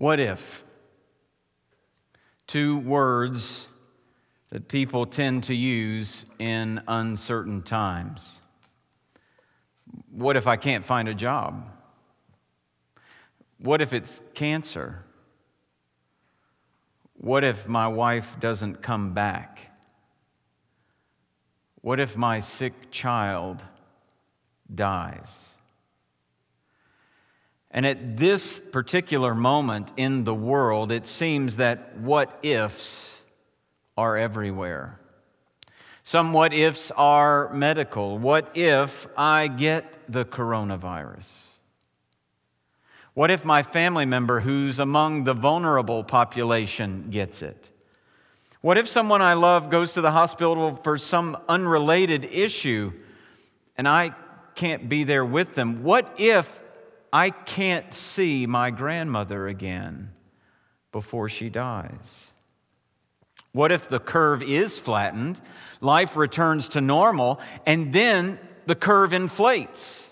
What if? Two words that people tend to use in uncertain times. What if I can't find a job? What if it's cancer? What if my wife doesn't come back? What if my sick child dies? And at this particular moment in the world, it seems that what ifs are everywhere. Some what ifs are medical. What if I get the coronavirus? What if my family member who's among the vulnerable population gets it? What if someone I love goes to the hospital for some unrelated issue and I can't be there with them? What if I can't see my grandmother again before she dies? What if the curve is flattened, life returns to normal, and then the curve inflates?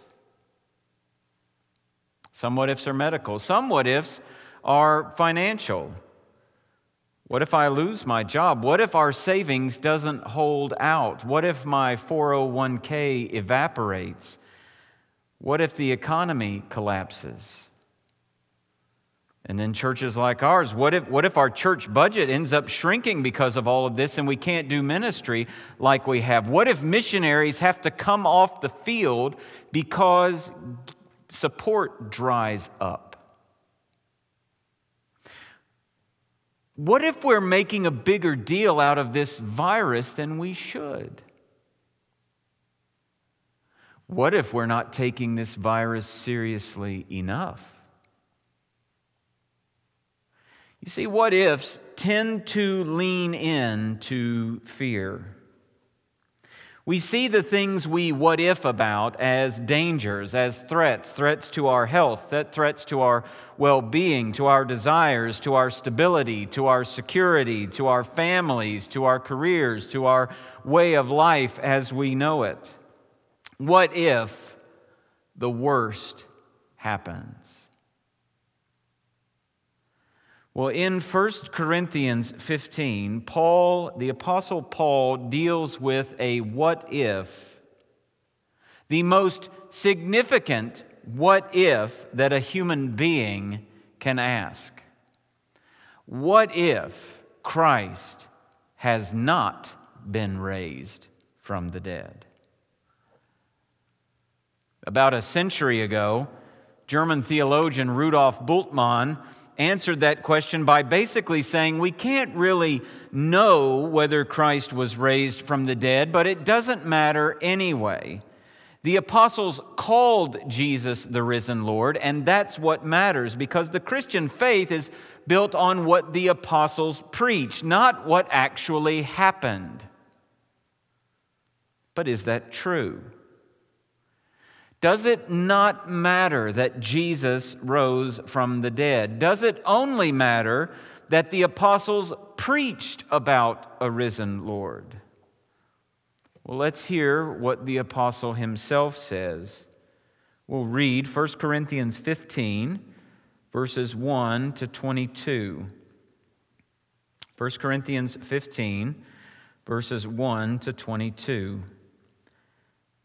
Some what ifs are medical, some what ifs are financial. What if I lose my job? What if our savings doesn't hold out? What if my 401k evaporates? What if the economy collapses? And then churches like ours, what if, what if our church budget ends up shrinking because of all of this and we can't do ministry like we have? What if missionaries have to come off the field because support dries up? What if we're making a bigger deal out of this virus than we should? What if we're not taking this virus seriously enough? You see, what ifs tend to lean in to fear. We see the things we what if about as dangers, as threats, threats to our health, that threats to our well being, to our desires, to our stability, to our security, to our families, to our careers, to our way of life as we know it. What if the worst happens? Well, in 1 Corinthians 15, Paul, the Apostle Paul, deals with a what if, the most significant what if that a human being can ask. What if Christ has not been raised from the dead? About a century ago, German theologian Rudolf Bultmann answered that question by basically saying we can't really know whether Christ was raised from the dead, but it doesn't matter anyway. The apostles called Jesus the risen Lord, and that's what matters because the Christian faith is built on what the apostles preached, not what actually happened. But is that true? Does it not matter that Jesus rose from the dead? Does it only matter that the apostles preached about a risen Lord? Well, let's hear what the apostle himself says. We'll read 1 Corinthians 15, verses 1 to 22. 1 Corinthians 15, verses 1 to 22.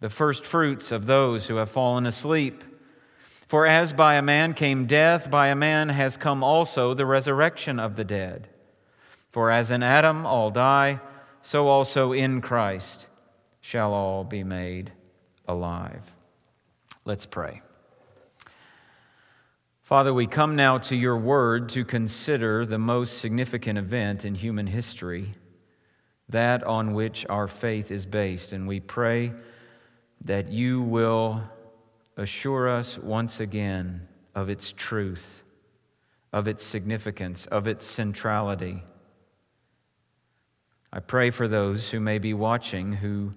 the first fruits of those who have fallen asleep. For as by a man came death, by a man has come also the resurrection of the dead. For as in Adam all die, so also in Christ shall all be made alive. Let's pray. Father, we come now to your word to consider the most significant event in human history, that on which our faith is based. And we pray that you will assure us once again of its truth, of its significance, of its centrality. I pray for those who may be watching who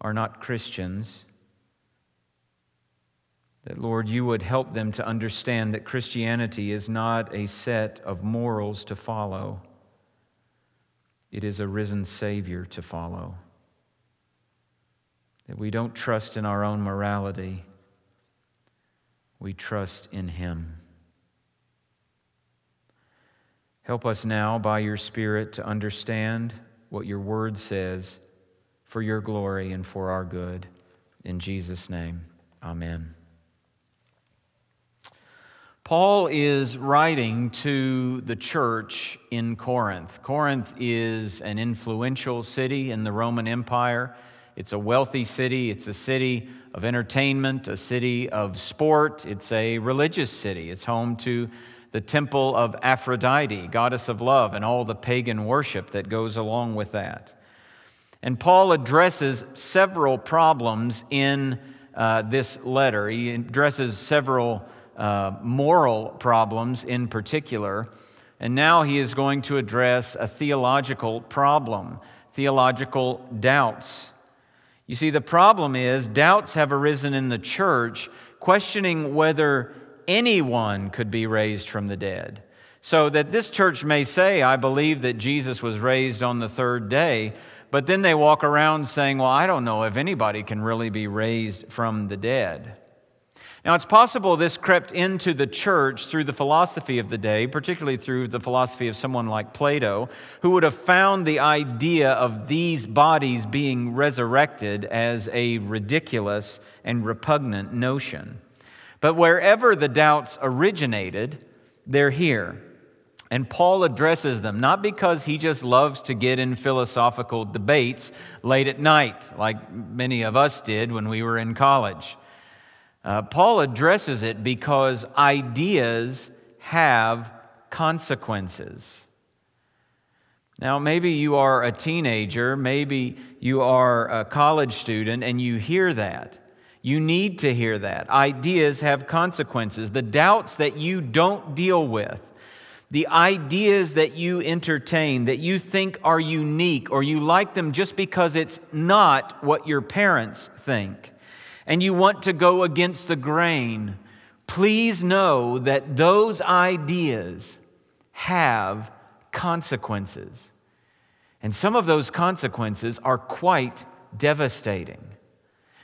are not Christians, that, Lord, you would help them to understand that Christianity is not a set of morals to follow, it is a risen Savior to follow. That we don't trust in our own morality, we trust in Him. Help us now by your Spirit to understand what your word says for your glory and for our good. In Jesus' name, amen. Paul is writing to the church in Corinth. Corinth is an influential city in the Roman Empire. It's a wealthy city, it's a city of entertainment, a city of sport, it's a religious city. It's home to the temple of Aphrodite, goddess of love, and all the pagan worship that goes along with that. And Paul addresses several problems in uh, this letter. He addresses several uh, moral problems in particular. And now he is going to address a theological problem, theological doubts. You see, the problem is doubts have arisen in the church questioning whether anyone could be raised from the dead. So that this church may say, I believe that Jesus was raised on the third day, but then they walk around saying, Well, I don't know if anybody can really be raised from the dead. Now, it's possible this crept into the church through the philosophy of the day, particularly through the philosophy of someone like Plato, who would have found the idea of these bodies being resurrected as a ridiculous and repugnant notion. But wherever the doubts originated, they're here. And Paul addresses them, not because he just loves to get in philosophical debates late at night, like many of us did when we were in college. Uh, Paul addresses it because ideas have consequences. Now, maybe you are a teenager, maybe you are a college student, and you hear that. You need to hear that. Ideas have consequences. The doubts that you don't deal with, the ideas that you entertain, that you think are unique, or you like them just because it's not what your parents think, and you want to go against the grain, please know that those ideas have consequences. And some of those consequences are quite devastating.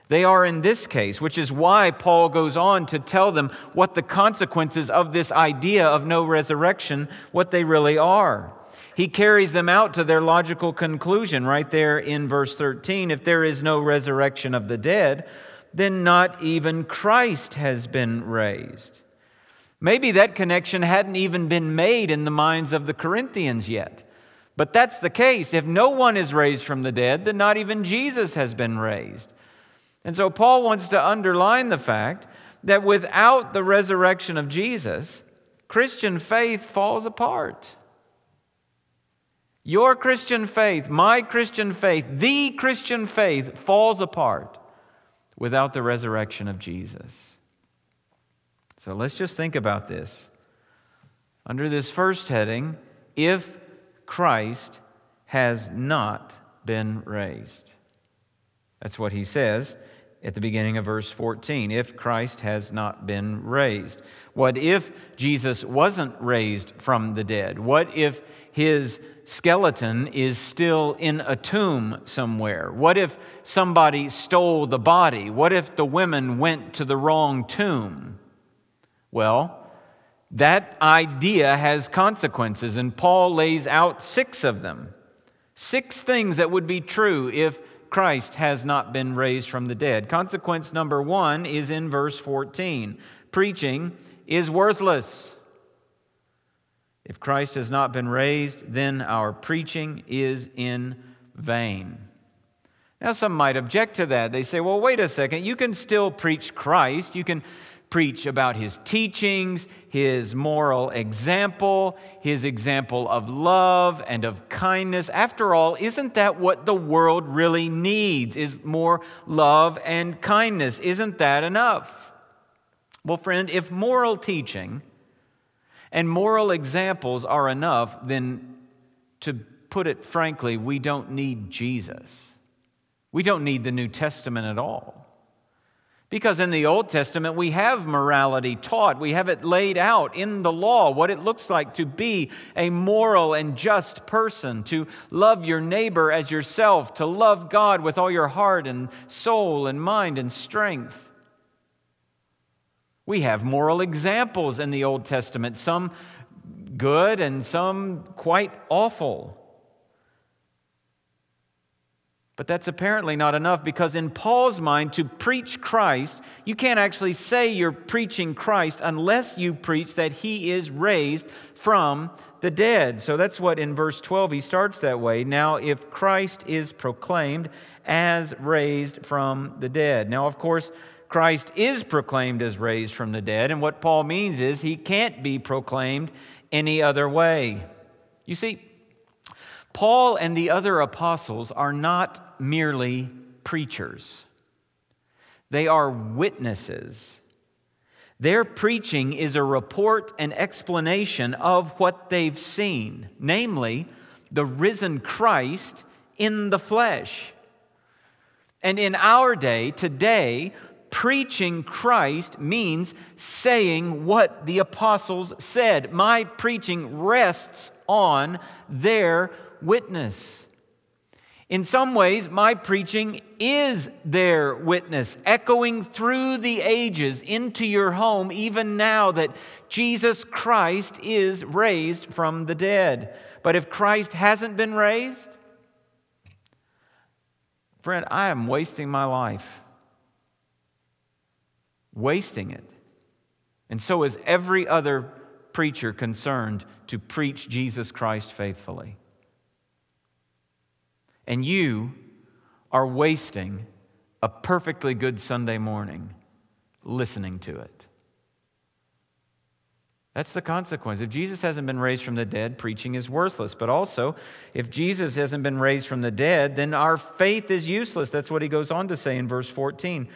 They are in this case, which is why Paul goes on to tell them what the consequences of this idea of no resurrection, what they really are. He carries them out to their logical conclusion right there in verse 13. If there is no resurrection of the dead, then not even Christ has been raised. Maybe that connection hadn't even been made in the minds of the Corinthians yet. But that's the case. If no one is raised from the dead, then not even Jesus has been raised. And so Paul wants to underline the fact that without the resurrection of Jesus, Christian faith falls apart. Your Christian faith, my Christian faith, the Christian faith falls apart without the resurrection of Jesus. So let's just think about this. Under this first heading, if Christ has not been raised. That's what he says at the beginning of verse 14 if Christ has not been raised. What if Jesus wasn't raised from the dead? What if his skeleton is still in a tomb somewhere? What if somebody stole the body? What if the women went to the wrong tomb? Well, that idea has consequences, and Paul lays out six of them. Six things that would be true if Christ has not been raised from the dead. Consequence number one is in verse 14 preaching is worthless. If Christ has not been raised, then our preaching is in vain. Now, some might object to that. They say, well, wait a second. You can still preach Christ. You can preach about his teachings, his moral example, his example of love and of kindness. After all, isn't that what the world really needs? Is more love and kindness. Isn't that enough? Well, friend, if moral teaching and moral examples are enough, then to put it frankly, we don't need Jesus. We don't need the New Testament at all. Because in the Old Testament, we have morality taught. We have it laid out in the law, what it looks like to be a moral and just person, to love your neighbor as yourself, to love God with all your heart and soul and mind and strength. We have moral examples in the Old Testament, some good and some quite awful. But that's apparently not enough because, in Paul's mind, to preach Christ, you can't actually say you're preaching Christ unless you preach that he is raised from the dead. So that's what in verse 12 he starts that way. Now, if Christ is proclaimed as raised from the dead. Now, of course, Christ is proclaimed as raised from the dead, and what Paul means is he can't be proclaimed any other way. You see, Paul and the other apostles are not merely preachers, they are witnesses. Their preaching is a report and explanation of what they've seen, namely, the risen Christ in the flesh. And in our day, today, preaching Christ means saying what the apostles said. My preaching rests on their witness. In some ways, my preaching is their witness, echoing through the ages into your home, even now that Jesus Christ is raised from the dead. But if Christ hasn't been raised, friend, I am wasting my life. Wasting it. And so is every other preacher concerned to preach Jesus Christ faithfully and you are wasting a perfectly good Sunday morning listening to it. That's the consequence. If Jesus hasn't been raised from the dead, preaching is worthless. But also, if Jesus hasn't been raised from the dead, then our faith is useless. That's what he goes on to say in verse 14.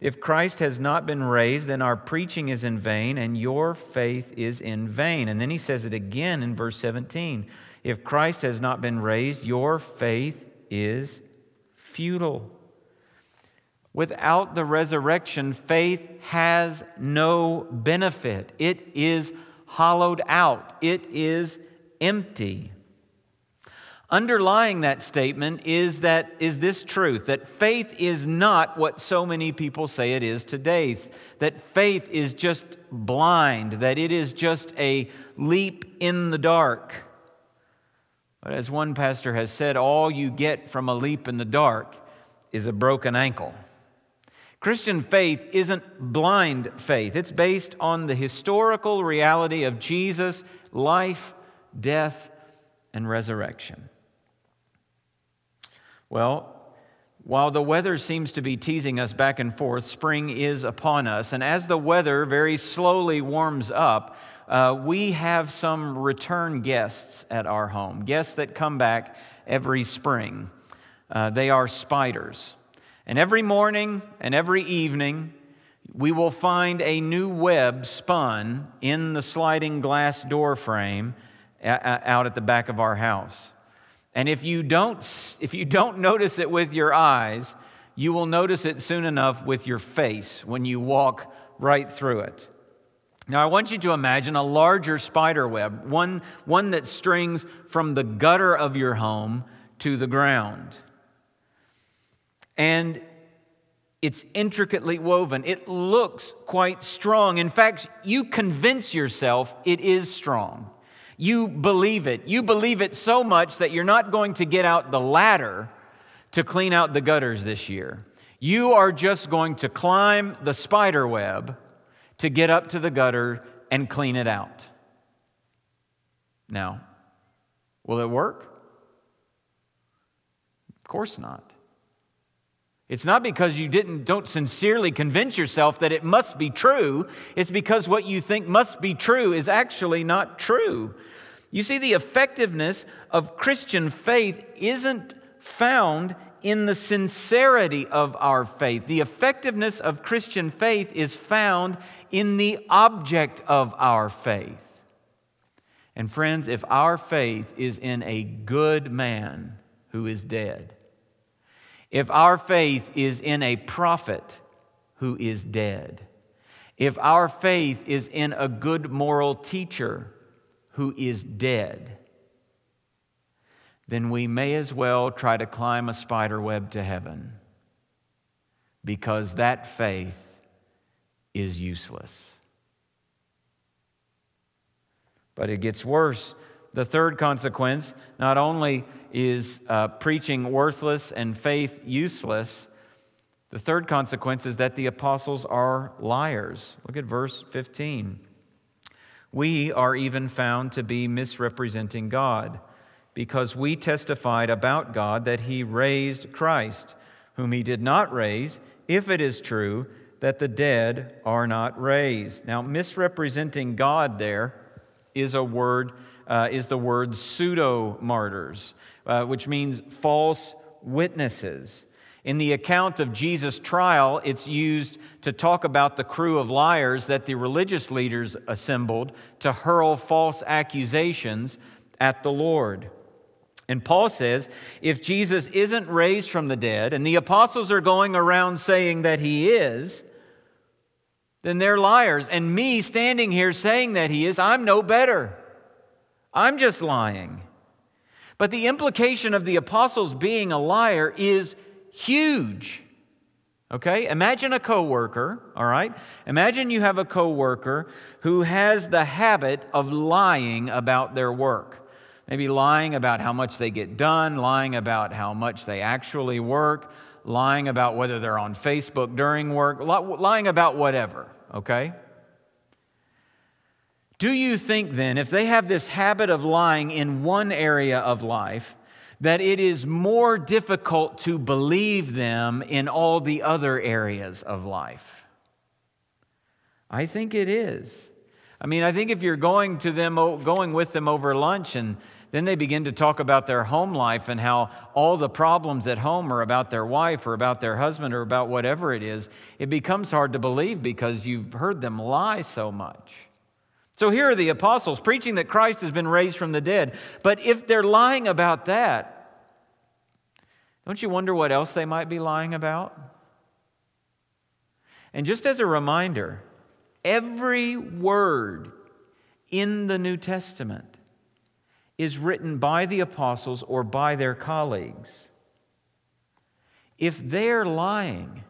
If Christ has not been raised, then our preaching is in vain and your faith is in vain. And then he says it again in verse 17. If Christ has not been raised, your faith is futile. Without the resurrection, faith has no benefit. It is hollowed out, it is empty. Underlying that statement is that is this truth that faith is not what so many people say it is today. That faith is just blind, that it is just a leap in the dark. But as one pastor has said, all you get from a leap in the dark is a broken ankle. Christian faith isn't blind faith, it's based on the historical reality of Jesus' life, death, and resurrection. Well, while the weather seems to be teasing us back and forth, spring is upon us. And as the weather very slowly warms up, uh, we have some return guests at our home, guests that come back every spring. Uh, they are spiders. And every morning and every evening, we will find a new web spun in the sliding glass door frame out at the back of our house. And if you don't, if you don't notice it with your eyes, you will notice it soon enough with your face when you walk right through it. Now, I want you to imagine a larger spider web, one, one that strings from the gutter of your home to the ground. And it's intricately woven. It looks quite strong. In fact, you convince yourself it is strong. You believe it. You believe it so much that you're not going to get out the ladder to clean out the gutters this year. You are just going to climb the spider web to get up to the gutter and clean it out. Now, will it work? Of course not. It's not because you didn't don't sincerely convince yourself that it must be true. It's because what you think must be true is actually not true. You see the effectiveness of Christian faith isn't found in the sincerity of our faith. The effectiveness of Christian faith is found in the object of our faith. And friends, if our faith is in a good man who is dead, if our faith is in a prophet who is dead, if our faith is in a good moral teacher who is dead, then we may as well try to climb a spider web to heaven because that faith is useless. But it gets worse. The third consequence not only is uh, preaching worthless and faith useless, the third consequence is that the apostles are liars. Look at verse 15. We are even found to be misrepresenting God because we testified about God that he raised Christ, whom he did not raise, if it is true that the dead are not raised. Now, misrepresenting God there is a word uh, is the word pseudo martyrs, uh, which means false witnesses. In the account of Jesus' trial, it's used to talk about the crew of liars that the religious leaders assembled to hurl false accusations at the Lord. And Paul says if Jesus isn't raised from the dead and the apostles are going around saying that he is, then they're liars. And me standing here saying that he is, I'm no better. I'm just lying. But the implication of the apostles being a liar is huge. Okay? Imagine a coworker, all right? Imagine you have a coworker who has the habit of lying about their work. Maybe lying about how much they get done, lying about how much they actually work, lying about whether they're on Facebook during work, lying about whatever, okay? Do you think then, if they have this habit of lying in one area of life, that it is more difficult to believe them in all the other areas of life? I think it is. I mean, I think if you're going to them, going with them over lunch, and then they begin to talk about their home life and how all the problems at home are about their wife or about their husband or about whatever it is, it becomes hard to believe because you've heard them lie so much. So here are the apostles preaching that Christ has been raised from the dead. But if they're lying about that, don't you wonder what else they might be lying about? And just as a reminder, every word in the New Testament is written by the apostles or by their colleagues. If they're lying,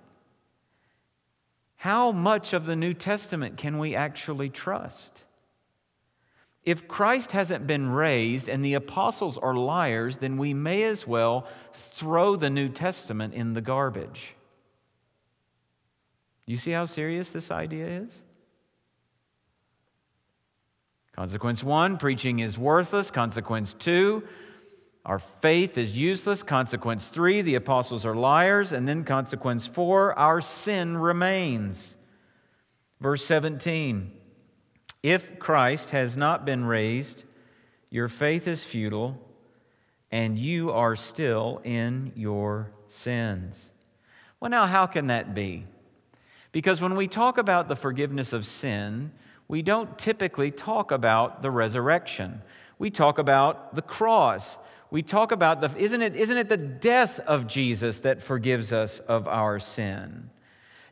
how much of the New Testament can we actually trust? If Christ hasn't been raised and the apostles are liars, then we may as well throw the New Testament in the garbage. You see how serious this idea is? Consequence one, preaching is worthless. Consequence two, our faith is useless. Consequence three, the apostles are liars. And then consequence four, our sin remains. Verse 17 If Christ has not been raised, your faith is futile, and you are still in your sins. Well, now, how can that be? Because when we talk about the forgiveness of sin, we don't typically talk about the resurrection. We talk about the cross. We talk about the, isn't it, isn't it the death of Jesus that forgives us of our sin?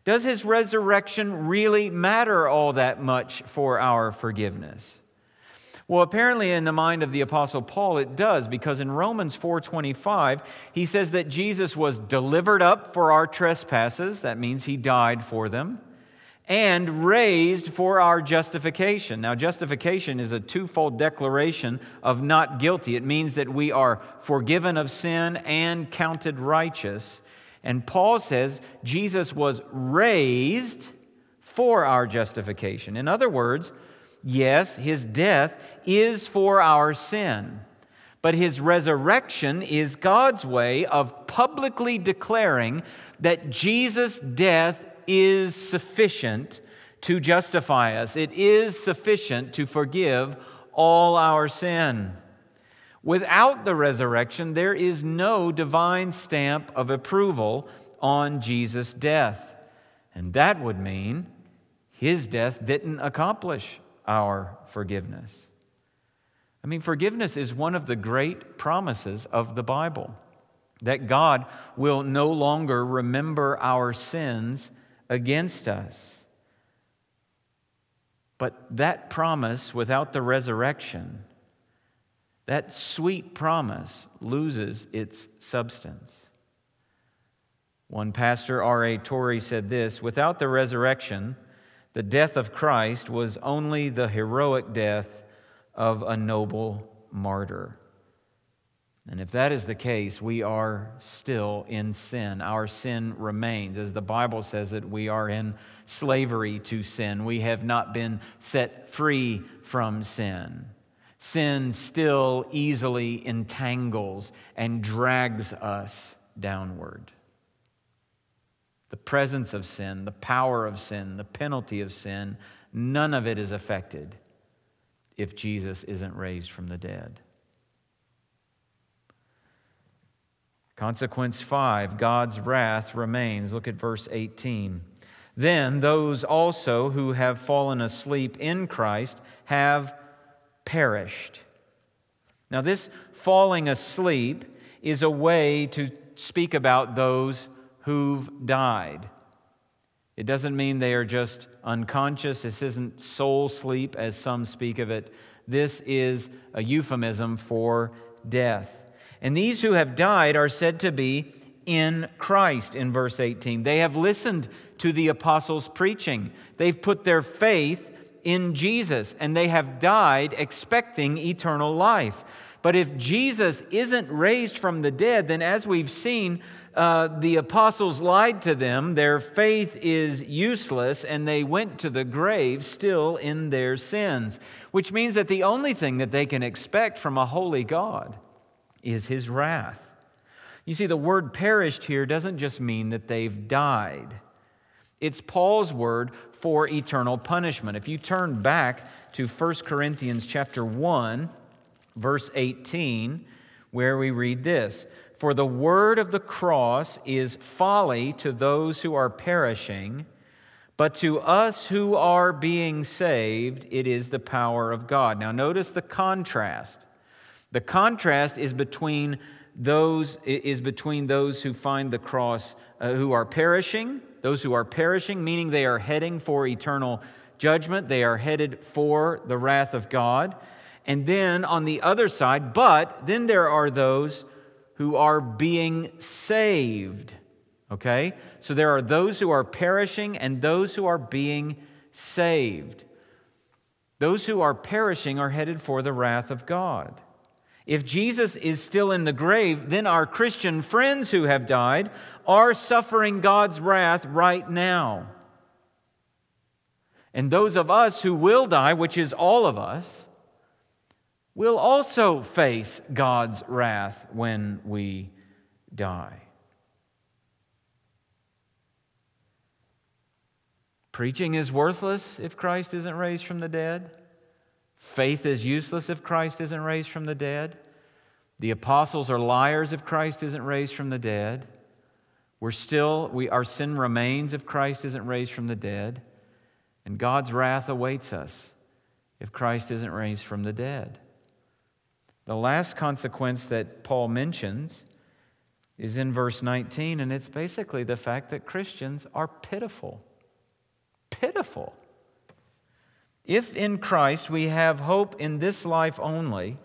Does his resurrection really matter all that much for our forgiveness? Well, apparently in the mind of the apostle Paul it does because in Romans 4:25 he says that Jesus was delivered up for our trespasses, that means he died for them, and raised for our justification. Now justification is a twofold declaration of not guilty. It means that we are forgiven of sin and counted righteous. And Paul says Jesus was raised for our justification. In other words, Yes, his death is for our sin, but his resurrection is God's way of publicly declaring that Jesus' death is sufficient to justify us. It is sufficient to forgive all our sin. Without the resurrection, there is no divine stamp of approval on Jesus' death. And that would mean his death didn't accomplish our forgiveness. I mean, forgiveness is one of the great promises of the Bible that God will no longer remember our sins against us. But that promise without the resurrection, that sweet promise, loses its substance. One pastor, R.A. Torrey, said this Without the resurrection, the death of Christ was only the heroic death of a noble martyr. And if that is the case, we are still in sin. Our sin remains. As the Bible says it, we are in slavery to sin. We have not been set free from sin. Sin still easily entangles and drags us downward the presence of sin, the power of sin, the penalty of sin, none of it is affected if Jesus isn't raised from the dead. Consequence five God's wrath remains. Look at verse 18. Then those also who have fallen asleep in Christ have perished. Now, this falling asleep is a way to speak about those who've died. It doesn't mean they are just unconscious. This isn't soul sleep, as some speak of it. This is a euphemism for death. And these who have died are said to be in Christ in verse 18. They have listened to the apostles' preaching, they've put their faith in Jesus, and they have died expecting eternal life. But if Jesus isn't raised from the dead, then as we've seen, uh, the apostles lied to them, their faith is useless, and they went to the grave still in their sins, which means that the only thing that they can expect from a holy God is his wrath. You see, the word perished here doesn't just mean that they've died. It's Paul's word for eternal punishment. If you turn back to 1 Corinthians chapter 1, verse 18, where we read this for the word of the cross is folly to those who are perishing, but to us who are being saved, it is the power of God. Now, notice the contrast. The contrast is between those is between those who find the cross uh, who are perishing, those who are perishing, meaning they are heading for eternal judgment, they are headed for the wrath of God. And then on the other side, but then there are those who are being saved. Okay? So there are those who are perishing and those who are being saved. Those who are perishing are headed for the wrath of God. If Jesus is still in the grave, then our Christian friends who have died are suffering God's wrath right now. And those of us who will die, which is all of us, will also face God's wrath when we die. Preaching is worthless if Christ isn't raised from the dead. Faith is useless if Christ isn't raised from the dead. The apostles are liars if Christ isn't raised from the dead. We're still, we, our sin remains if Christ isn't raised from the dead. And God's wrath awaits us if Christ isn't raised from the dead. The last consequence that Paul mentions is in verse 19, and it's basically the fact that Christians are pitiful pitiful. If in Christ we have hope in this life only,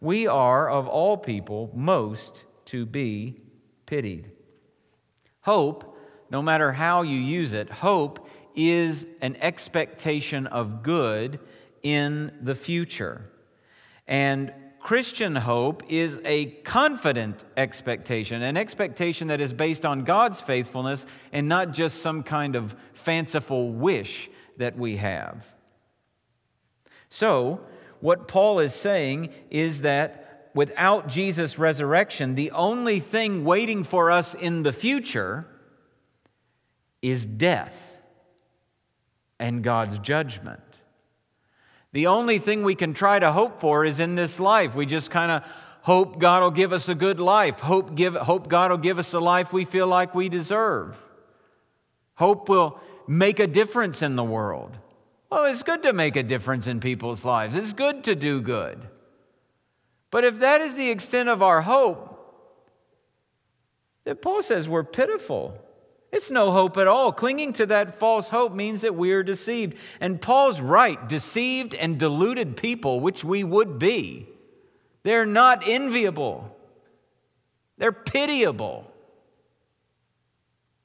we are, of all people, most to be pitied. Hope, no matter how you use it, hope is an expectation of good in the future. And Christian hope is a confident expectation, an expectation that is based on God's faithfulness and not just some kind of fanciful wish that we have. So, what Paul is saying is that without Jesus' resurrection, the only thing waiting for us in the future is death and God's judgment. The only thing we can try to hope for is in this life. We just kind of hope God will give us a good life, hope, give, hope God will give us a life we feel like we deserve. Hope will make a difference in the world. Well, it's good to make a difference in people's lives, it's good to do good. But if that is the extent of our hope, then Paul says we're pitiful. It's no hope at all. Clinging to that false hope means that we are deceived. And Paul's right deceived and deluded people, which we would be, they're not enviable, they're pitiable.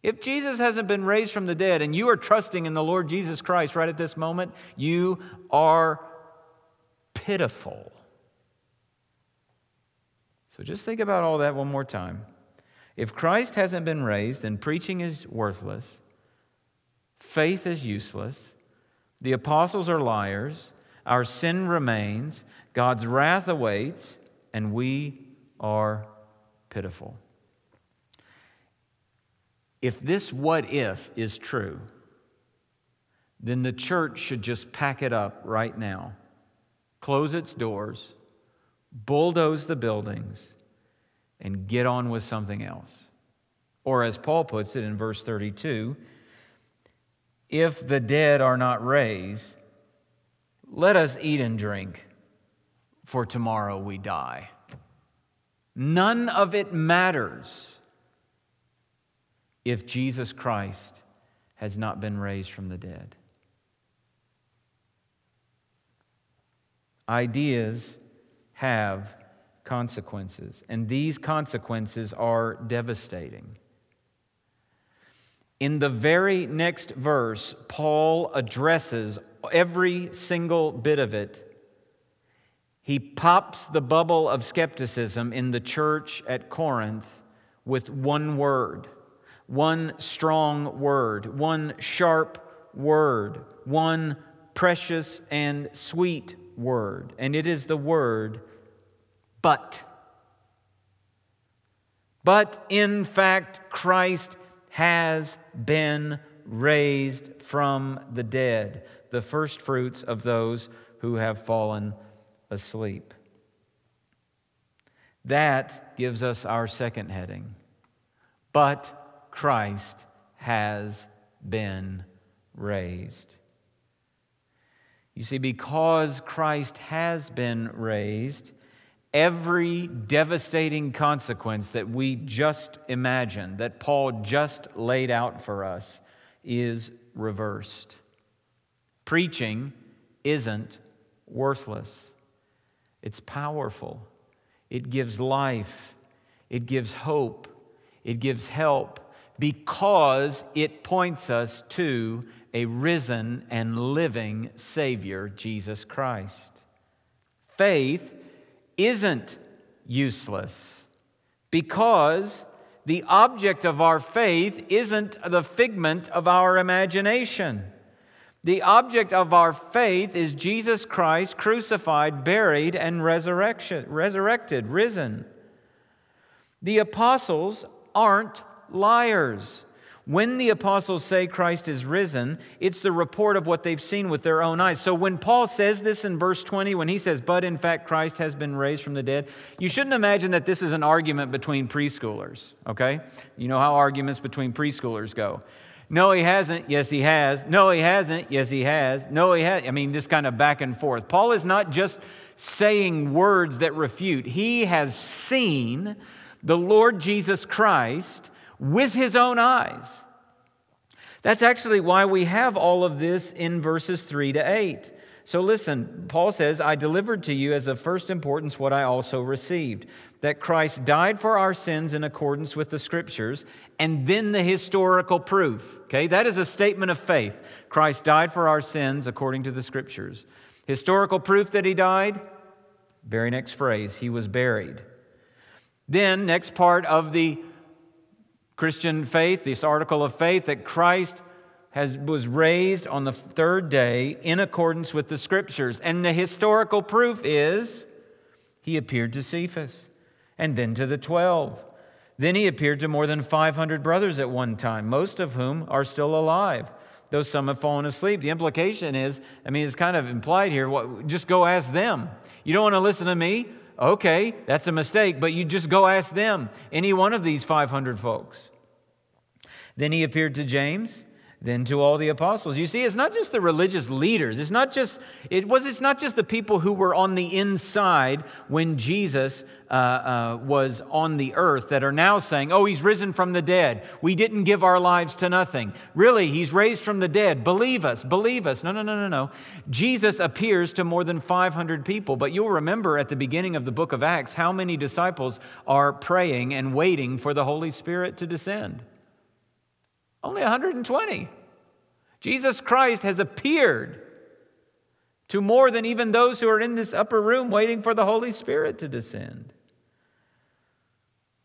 If Jesus hasn't been raised from the dead and you are trusting in the Lord Jesus Christ right at this moment, you are pitiful. So just think about all that one more time. If Christ hasn't been raised, then preaching is worthless, faith is useless, the apostles are liars, our sin remains, God's wrath awaits, and we are pitiful. If this what if is true, then the church should just pack it up right now, close its doors, bulldoze the buildings, and get on with something else. Or, as Paul puts it in verse 32, if the dead are not raised, let us eat and drink, for tomorrow we die. None of it matters if Jesus Christ has not been raised from the dead. Ideas have consequences, and these consequences are devastating. In the very next verse, Paul addresses every single bit of it. He pops the bubble of skepticism in the church at Corinth with one word, one strong word, one sharp word, one precious and sweet word. And it is the word but. But in fact, Christ has been raised from the dead, the first fruits of those who have fallen asleep. That gives us our second heading. But Christ has been raised. You see, because Christ has been raised, every devastating consequence that we just imagined, that Paul just laid out for us, is reversed. Preaching isn't worthless, it's powerful. It gives life, it gives hope, it gives help because it points us to a risen and living Savior, Jesus Christ. Faith isn't useless because the object of our faith isn't the figment of our imagination. The object of our faith is Jesus Christ crucified, buried, and resurrection, resurrected, risen. The apostles aren't liars. When the apostles say Christ is risen, it's the report of what they've seen with their own eyes. So when Paul says this in verse 20, when he says, But in fact Christ has been raised from the dead, you shouldn't imagine that this is an argument between preschoolers, okay? You know how arguments between preschoolers go. No, he hasn't. Yes, he has. No, he hasn't. Yes, he has. No, he has. I mean, this kind of back and forth. Paul is not just saying words that refute, he has seen the Lord Jesus Christ with his own eyes. That's actually why we have all of this in verses 3 to 8. So listen, Paul says, I delivered to you as of first importance what I also received that Christ died for our sins in accordance with the scriptures, and then the historical proof. Okay, that is a statement of faith. Christ died for our sins according to the scriptures. Historical proof that he died, very next phrase, he was buried. Then, next part of the Christian faith, this article of faith, that Christ has, was raised on the third day in accordance with the scriptures. And the historical proof is he appeared to Cephas and then to the 12. Then he appeared to more than 500 brothers at one time, most of whom are still alive, though some have fallen asleep. The implication is, I mean, it's kind of implied here, what, just go ask them. You don't want to listen to me? Okay, that's a mistake, but you just go ask them, any one of these 500 folks. Then he appeared to James, then to all the apostles. You see, it's not just the religious leaders. It's not just it was. It's not just the people who were on the inside when Jesus uh, uh, was on the earth that are now saying, "Oh, he's risen from the dead. We didn't give our lives to nothing. Really, he's raised from the dead. Believe us. Believe us." No, no, no, no, no. Jesus appears to more than 500 people. But you'll remember at the beginning of the book of Acts how many disciples are praying and waiting for the Holy Spirit to descend. Only 120. Jesus Christ has appeared to more than even those who are in this upper room waiting for the Holy Spirit to descend.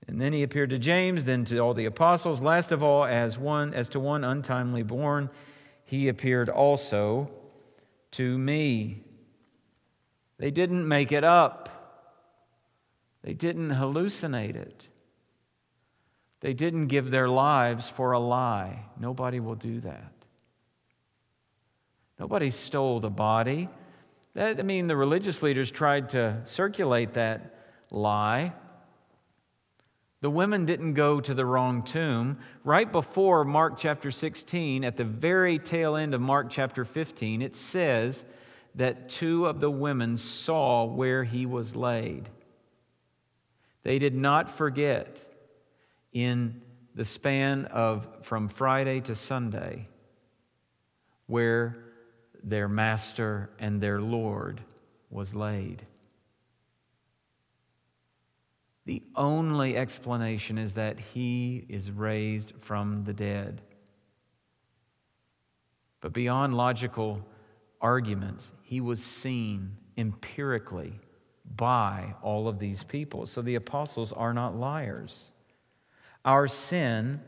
And then he appeared to James, then to all the apostles. Last of all, as one as to one untimely born, he appeared also to me. They didn't make it up. They didn't hallucinate it. They didn't give their lives for a lie. Nobody will do that. Nobody stole the body. That, I mean, the religious leaders tried to circulate that lie. The women didn't go to the wrong tomb. Right before Mark chapter 16, at the very tail end of Mark chapter 15, it says that two of the women saw where he was laid. They did not forget in the span of from Friday to Sunday where their master and their Lord was laid. The only explanation is that he is raised from the dead. But beyond logical arguments, he was seen empirically by all of these people. So the apostles are not liars our sin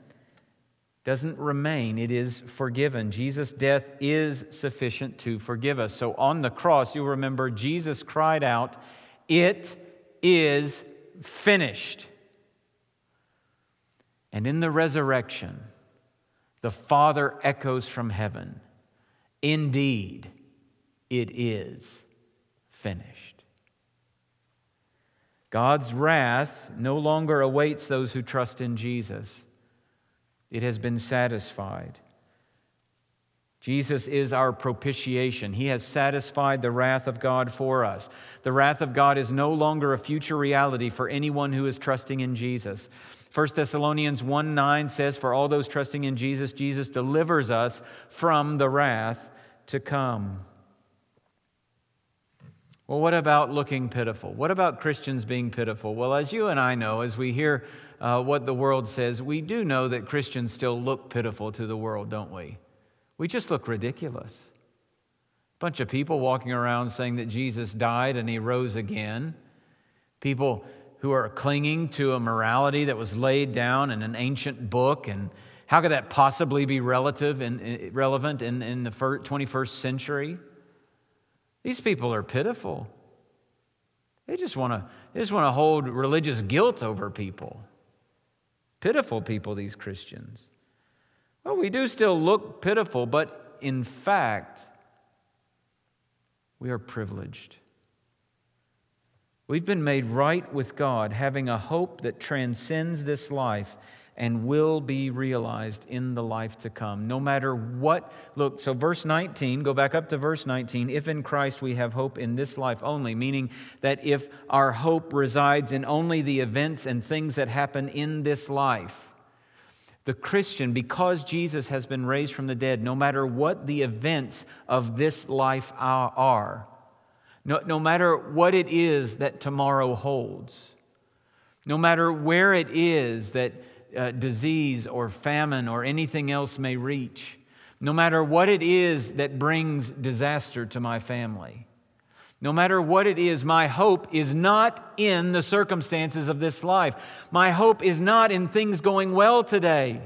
doesn't remain, it is forgiven. Jesus' death is sufficient to forgive us. So on the cross, you'll remember Jesus cried out, It is finished. And in the resurrection, the Father echoes from heaven, Indeed, it is finished. God's wrath no longer awaits those who trust in Jesus, it has been satisfied. Jesus is our propitiation. He has satisfied the wrath of God for us. The wrath of God is no longer a future reality for anyone who is trusting in Jesus. 1 Thessalonians 1 9 says, For all those trusting in Jesus, Jesus delivers us from the wrath to come. Well, what about looking pitiful? What about Christians being pitiful? Well, as you and I know, as we hear uh, what the world says, we do know that Christians still look pitiful to the world, don't we? We just look ridiculous. Bunch of people walking around saying that Jesus died and he rose again. People who are clinging to a morality that was laid down in an ancient book and How could that possibly be relative and relevant in, in the 21st century? These people are pitiful. They just want to they just want to hold religious guilt over people. Pitiful people, these Christians. Well, we do still look pitiful, but in fact, we are privileged. We've been made right with God, having a hope that transcends this life and will be realized in the life to come. No matter what, look, so verse 19, go back up to verse 19. If in Christ we have hope in this life only, meaning that if our hope resides in only the events and things that happen in this life, the Christian, because Jesus has been raised from the dead, no matter what the events of this life are, no, no matter what it is that tomorrow holds, no matter where it is that uh, disease or famine or anything else may reach, no matter what it is that brings disaster to my family, no matter what it is, my hope is not in the circumstances of this life. My hope is not in things going well today.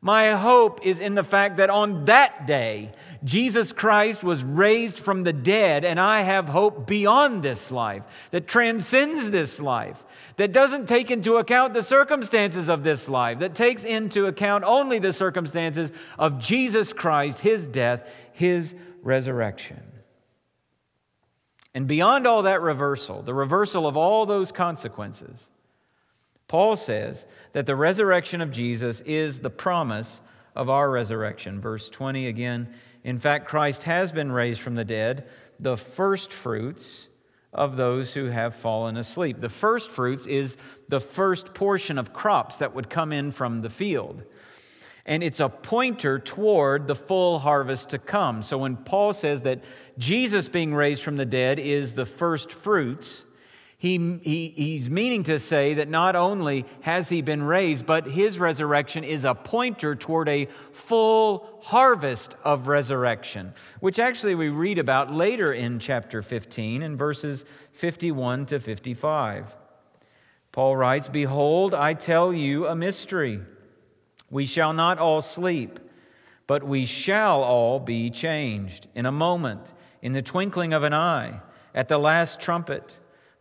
My hope is in the fact that on that day, Jesus Christ was raised from the dead, and I have hope beyond this life that transcends this life that doesn't take into account the circumstances of this life, that takes into account only the circumstances of Jesus Christ, his death, his resurrection. And beyond all that reversal, the reversal of all those consequences, Paul says that the resurrection of Jesus is the promise of our resurrection. Verse 20 again. In fact, Christ has been raised from the dead, the first fruits of those who have fallen asleep. The first fruits is the first portion of crops that would come in from the field. And it's a pointer toward the full harvest to come. So when Paul says that Jesus being raised from the dead is the first fruits, he, he, he's meaning to say that not only has he been raised, but his resurrection is a pointer toward a full harvest of resurrection, which actually we read about later in chapter 15 in verses 51 to 55. Paul writes, Behold, I tell you a mystery. We shall not all sleep, but we shall all be changed in a moment, in the twinkling of an eye, at the last trumpet.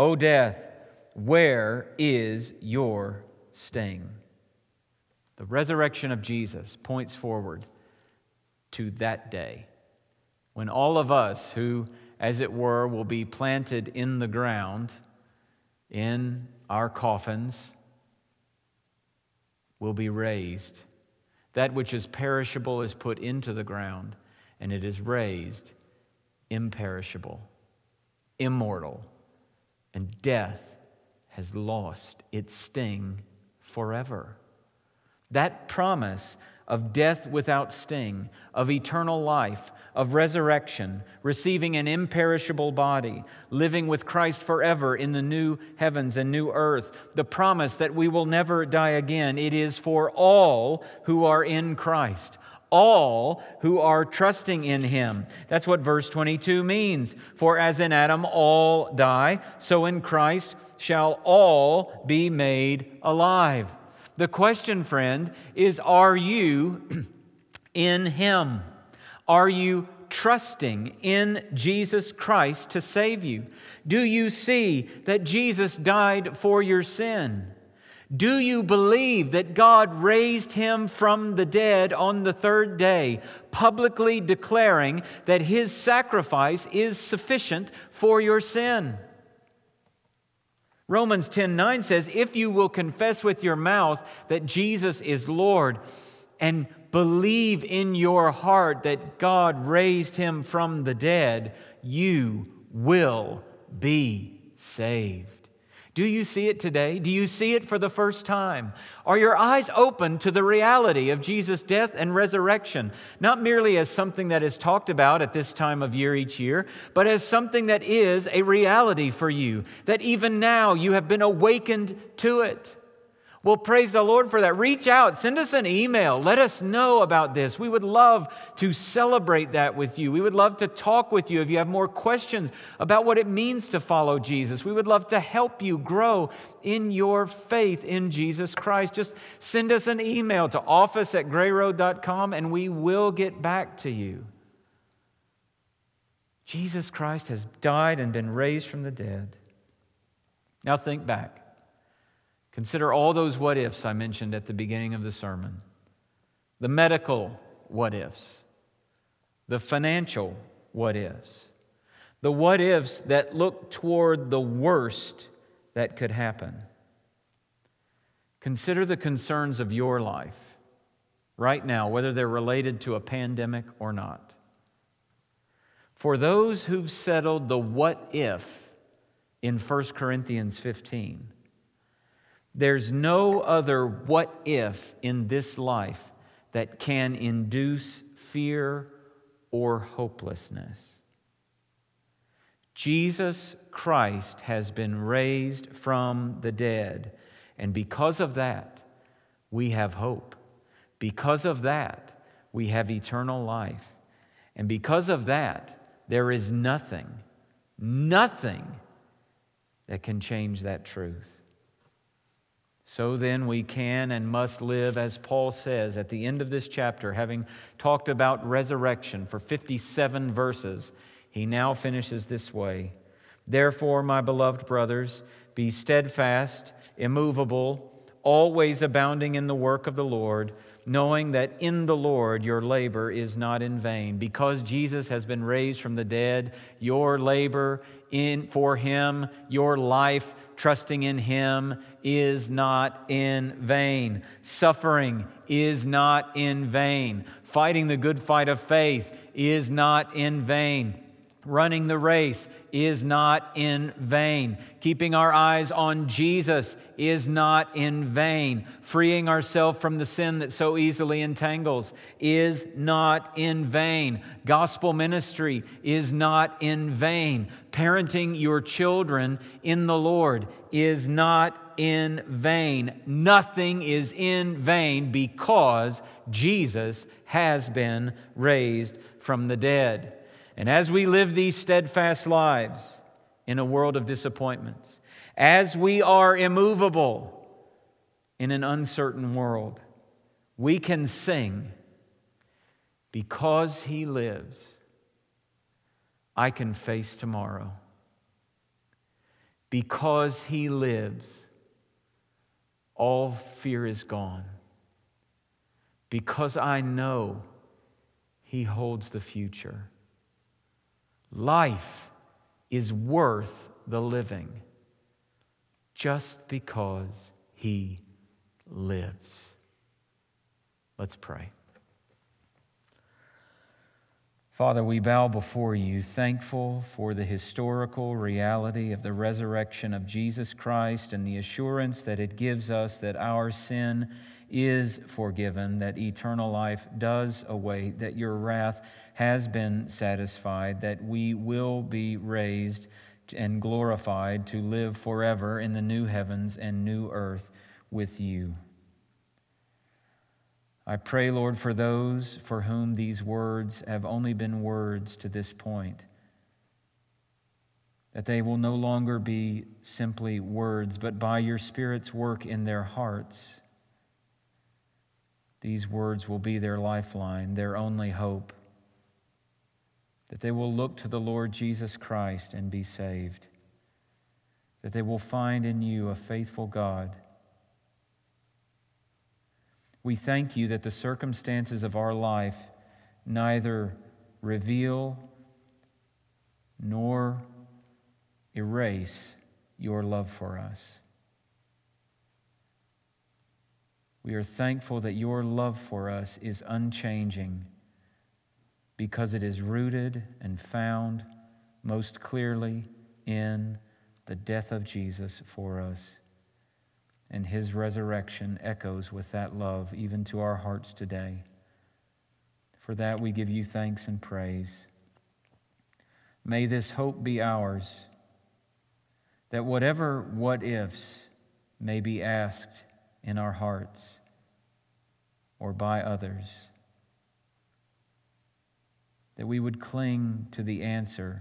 O death, where is your sting? The resurrection of Jesus points forward to that day when all of us who, as it were, will be planted in the ground in our coffins will be raised. That which is perishable is put into the ground, and it is raised imperishable, immortal and death has lost its sting forever. That promise of death without sting, of eternal life, of resurrection, receiving an imperishable body, living with Christ forever in the new heavens and new earth, the promise that we will never die again. It is for all who are in Christ all who are trusting in him. That's what verse 22 means. For as in Adam all die, so in Christ shall all be made alive. The question, friend, is are you in him? Are you trusting in Jesus Christ to save you? Do you see that Jesus died for your sin? Do you believe that God raised him from the dead on the third day, publicly declaring that his sacrifice is sufficient for your sin? Romans 10 9 says, If you will confess with your mouth that Jesus is Lord and believe in your heart that God raised him from the dead, you will be saved. Do you see it today? Do you see it for the first time? Are your eyes open to the reality of Jesus' death and resurrection, not merely as something that is talked about at this time of year each year, but as something that is a reality for you, that even now you have been awakened to it? Well, praise the Lord for that. Reach out, send us an email. Let us know about this. We would love to celebrate that with you. We would love to talk with you if you have more questions about what it means to follow Jesus. We would love to help you grow in your faith in Jesus Christ. Just send us an email to office at grayroad.com and we will get back to you. Jesus Christ has died and been raised from the dead. Now think back. Consider all those what ifs I mentioned at the beginning of the sermon the medical what ifs, the financial what ifs, the what ifs that look toward the worst that could happen. Consider the concerns of your life right now, whether they're related to a pandemic or not. For those who've settled the what if in 1 Corinthians 15, there's no other what if in this life that can induce fear or hopelessness. Jesus Christ has been raised from the dead, and because of that, we have hope. Because of that, we have eternal life. And because of that, there is nothing, nothing that can change that truth. So then, we can and must live, as Paul says at the end of this chapter, having talked about resurrection for 57 verses, he now finishes this way. Therefore, my beloved brothers, be steadfast, immovable, always abounding in the work of the Lord knowing that in the Lord your labor is not in vain. Because Jesus has been raised from the dead, your labor in, for him, your life trusting in him is not in vain. Suffering is not in vain. Fighting the good fight of faith is not in vain. Running the race is not in vain. Keeping our eyes on Jesus is not in vain. Freeing ourselves from the sin that so easily entangles is not in vain. Gospel ministry is not in vain. Parenting your children in the Lord is not in vain. Nothing is in vain because Jesus has been raised from the dead. And as we live these steadfast lives in a world of disappointments, as we are immovable in an uncertain world, we can sing, Because He lives, I can face tomorrow. Because He lives, all fear is gone. Because I know He holds the future. Life is worth the living just because he lives. Let's pray. Father, we bow before you, thankful for the historical reality of the resurrection of Jesus Christ and the assurance that it gives us that our sin is forgiven, that eternal life does await, that your wrath has been satisfied, that we will be raised and glorified to live forever in the new heavens and new earth with you. I pray, Lord, for those for whom these words have only been words to this point, that they will no longer be simply words, but by your Spirit's work in their hearts, these words will be their lifeline, their only hope that they will look to the Lord Jesus Christ and be saved, that they will find in you a faithful God. We thank you that the circumstances of our life neither reveal nor erase your love for us. We are thankful that your love for us is unchanging because it is rooted and found most clearly in the death of Jesus for us. And his resurrection echoes with that love even to our hearts today. For that we give you thanks and praise. May this hope be ours, that whatever what ifs may be asked in our hearts or by others, that we would cling to the answer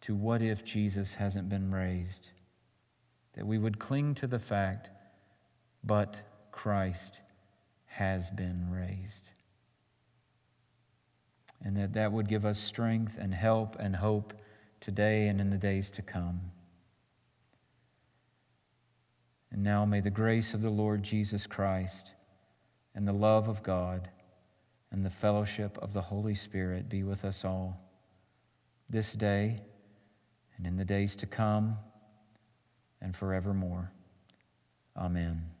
to what if Jesus hasn't been raised, that we would cling to the fact, but Christ has been raised and that that would give us strength and help and hope today and in the days to come. And now may the grace of the Lord Jesus Christ and the love of God and the fellowship of the Holy Spirit be with us all this day and in the days to come and forevermore. Amen.